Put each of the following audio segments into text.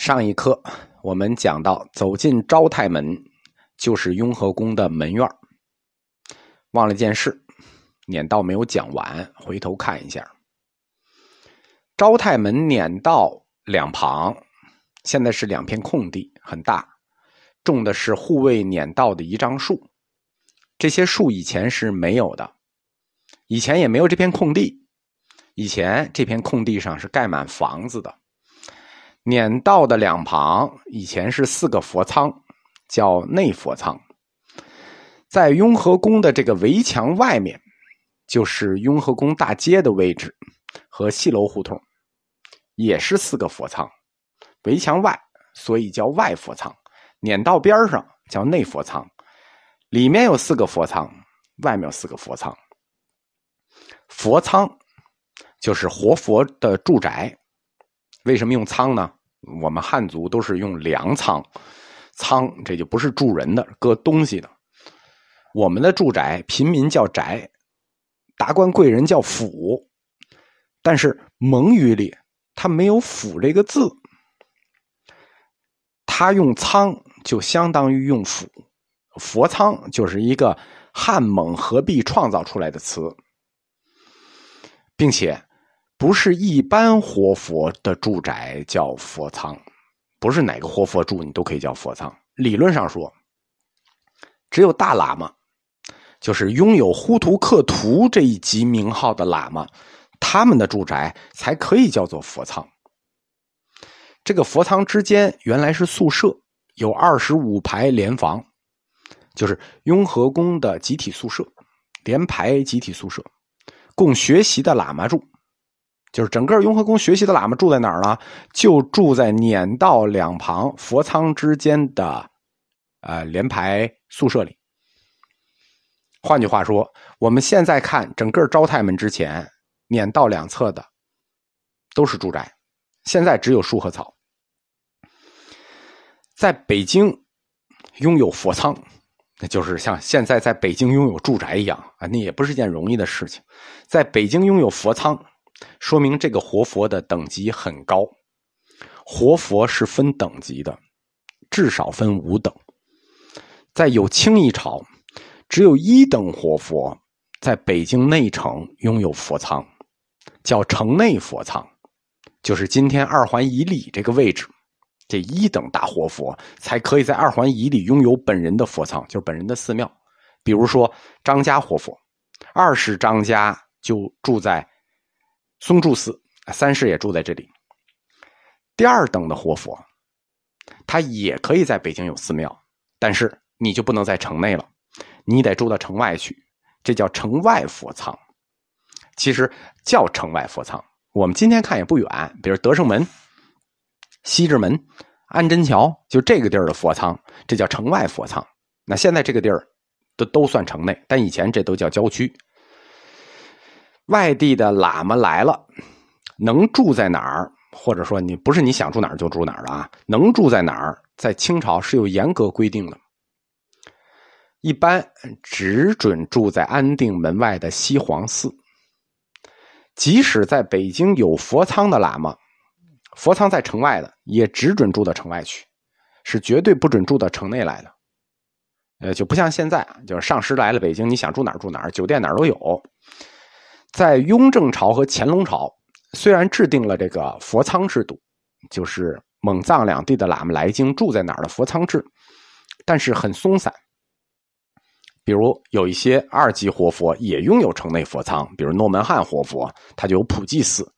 上一课我们讲到，走进昭泰门就是雍和宫的门院忘了件事，撵道没有讲完，回头看一下。昭泰门撵道两旁现在是两片空地，很大，种的是护卫撵道的一樟树。这些树以前是没有的，以前也没有这片空地，以前这片空地上是盖满房子的。撵道的两旁以前是四个佛仓，叫内佛仓。在雍和宫的这个围墙外面，就是雍和宫大街的位置和戏楼胡同，也是四个佛仓。围墙外，所以叫外佛仓；撵道边上叫内佛仓。里面有四个佛仓，外面有四个佛仓。佛仓就是活佛的住宅。为什么用仓呢？我们汉族都是用粮仓，仓这就不是住人的，搁东西的。我们的住宅，平民叫宅，达官贵人叫府，但是蒙语里它没有府这个字，它用仓就相当于用府。佛仓就是一个汉蒙合璧创造出来的词，并且。不是一般活佛的住宅叫佛仓，不是哪个活佛住你都可以叫佛仓。理论上说，只有大喇嘛，就是拥有呼图克图这一级名号的喇嘛，他们的住宅才可以叫做佛仓。这个佛仓之间原来是宿舍，有二十五排连房，就是雍和宫的集体宿舍，连排集体宿舍，供学习的喇嘛住。就是整个雍和宫学习的喇嘛住在哪儿呢？就住在辇道两旁佛仓之间的，呃连排宿舍里。换句话说，我们现在看整个昭泰门之前辇道两侧的都是住宅，现在只有树和草。在北京拥有佛仓，那就是像现在在北京拥有住宅一样啊，那也不是件容易的事情。在北京拥有佛仓。说明这个活佛的等级很高，活佛是分等级的，至少分五等。在有清一朝，只有一等活佛在北京内城拥有佛仓，叫城内佛仓，就是今天二环以里这个位置，这一等大活佛才可以在二环以里拥有本人的佛仓，就是本人的寺庙。比如说张家活佛，二世张家就住在。松柱寺，三世也住在这里。第二等的活佛，他也可以在北京有寺庙，但是你就不能在城内了，你得住到城外去，这叫城外佛仓。其实叫城外佛仓，我们今天看也不远，比如德胜门、西直门、安贞桥，就这个地儿的佛仓，这叫城外佛仓。那现在这个地儿都都算城内，但以前这都叫郊区。外地的喇嘛来了，能住在哪儿？或者说，你不是你想住哪儿就住哪儿的啊？能住在哪儿？在清朝是有严格规定的，一般只准住在安定门外的西黄寺。即使在北京有佛仓的喇嘛，佛仓在城外的，也只准住到城外去，是绝对不准住到城内来的。呃，就不像现在，就是上师来了北京，你想住哪儿住哪儿，酒店哪儿都有。在雍正朝和乾隆朝，虽然制定了这个佛仓制度，就是蒙藏两地的喇嘛来京住在哪儿的佛仓制，但是很松散。比如有一些二级活佛也拥有城内佛仓，比如诺门汉活佛，他就有普济寺。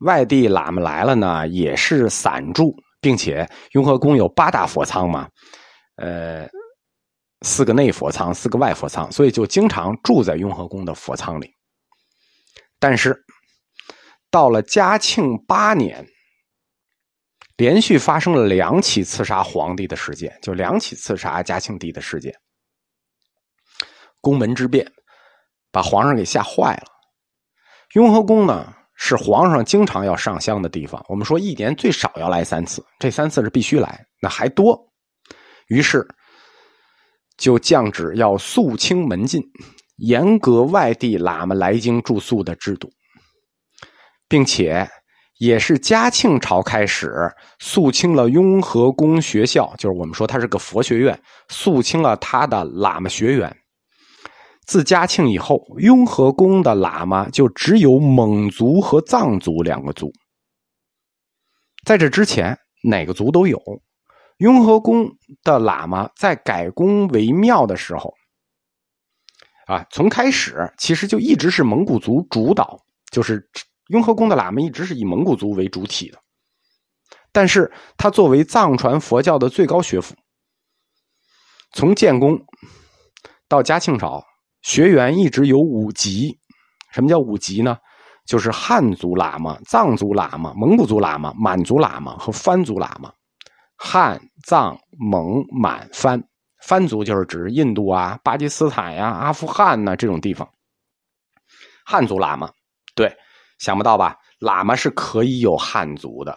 外地喇嘛来了呢，也是散住，并且雍和宫有八大佛仓嘛，呃，四个内佛仓，四个外佛仓，所以就经常住在雍和宫的佛仓里。但是，到了嘉庆八年，连续发生了两起刺杀皇帝的事件，就两起刺杀嘉庆帝的事件。宫门之变，把皇上给吓坏了。雍和宫呢，是皇上经常要上香的地方。我们说一年最少要来三次，这三次是必须来，那还多。于是，就降旨要肃清门禁。严格外地喇嘛来京住宿的制度，并且也是嘉庆朝开始肃清了雍和宫学校，就是我们说它是个佛学院，肃清了他的喇嘛学员。自嘉庆以后，雍和宫的喇嘛就只有蒙族和藏族两个族。在这之前，哪个族都有。雍和宫的喇嘛在改宫为庙的时候，啊，从开始其实就一直是蒙古族主导，就是。雍和宫的喇嘛一直是以蒙古族为主体的，但是他作为藏传佛教的最高学府，从建宫到嘉庆朝，学员一直有五级。什么叫五级呢？就是汉族喇嘛、藏族喇嘛、蒙古族喇嘛、满族喇嘛和番族喇嘛。汉、藏、蒙、满、番，番族就是指印度啊、巴基斯坦呀、阿富汗呐这种地方。汉族喇嘛，对。想不到吧？喇嘛是可以有汉族的，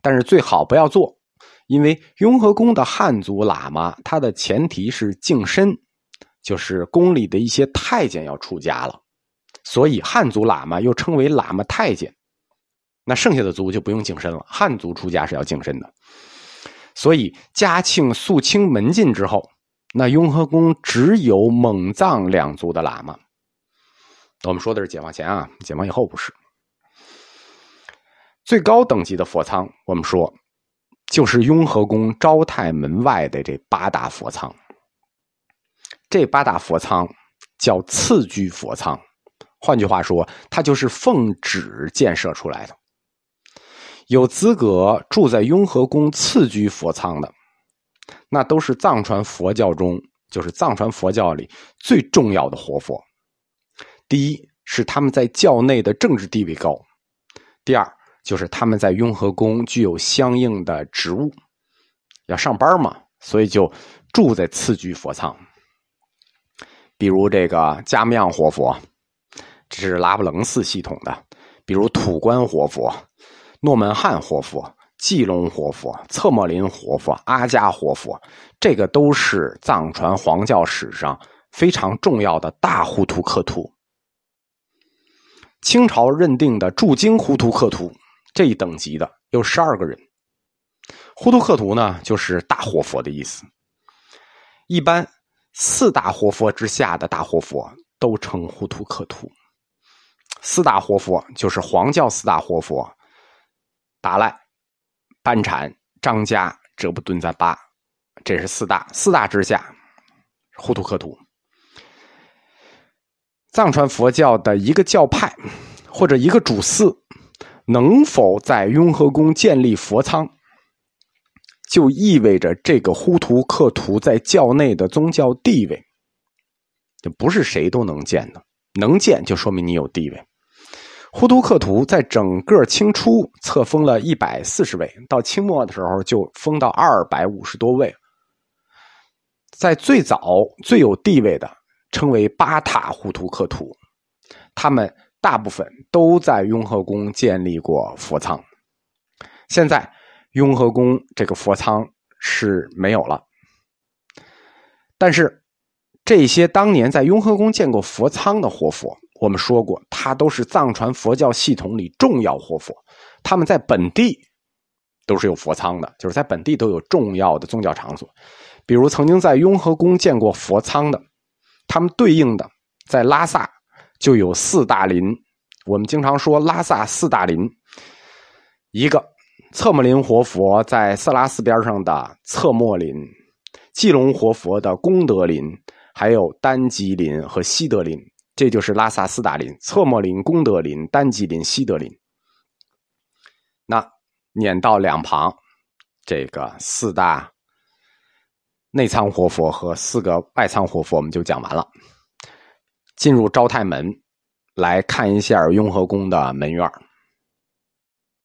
但是最好不要做，因为雍和宫的汉族喇嘛，它的前提是净身，就是宫里的一些太监要出家了，所以汉族喇嘛又称为喇嘛太监。那剩下的族就不用净身了，汉族出家是要净身的。所以嘉庆肃清门禁之后，那雍和宫只有蒙藏两族的喇嘛。我们说的是解放前啊，解放以后不是。最高等级的佛仓，我们说就是雍和宫昭泰门外的这八大佛仓。这八大佛仓叫次居佛仓，换句话说，它就是奉旨建设出来的。有资格住在雍和宫次居佛仓的，那都是藏传佛教中，就是藏传佛教里最重要的活佛。第一是他们在教内的政治地位高，第二。就是他们在雍和宫具有相应的职务，要上班嘛，所以就住在次居佛仓。比如这个加木样活佛，这是拉卜楞寺系统的；比如土官活佛、诺门汉活佛、季隆活佛、策莫林活佛、阿加活佛，这个都是藏传黄教史上非常重要的大呼图克图。清朝认定的驻京呼图克图。这一等级的有十二个人，呼图克图呢，就是大活佛的意思。一般四大活佛之下的大活佛都称呼图克图。四大活佛就是黄教四大活佛：达赖、班禅、张家、哲布顿赞巴，这是四大。四大之下，呼图克图。藏传佛教的一个教派或者一个主寺。能否在雍和宫建立佛仓，就意味着这个呼图克图在教内的宗教地位，这不是谁都能建的。能建就说明你有地位。呼图克图在整个清初册封了一百四十位，到清末的时候就封到二百五十多位。在最早最有地位的，称为巴塔呼图克图，他们。大部分都在雍和宫建立过佛仓，现在雍和宫这个佛仓是没有了。但是这些当年在雍和宫建过佛仓的活佛，我们说过，他都是藏传佛教系统里重要活佛，他们在本地都是有佛仓的，就是在本地都有重要的宗教场所。比如曾经在雍和宫见过佛仓的，他们对应的在拉萨。就有四大林，我们经常说拉萨四大林，一个策莫林活佛在色拉寺边上的策莫林，季隆活佛的功德林，还有丹吉林和西德林，这就是拉萨四大林：策莫林、功德林、丹吉林、西德林。那撵到两旁，这个四大内仓活佛和四个外仓活佛，我们就讲完了。进入昭泰门，来看一下雍和宫的门院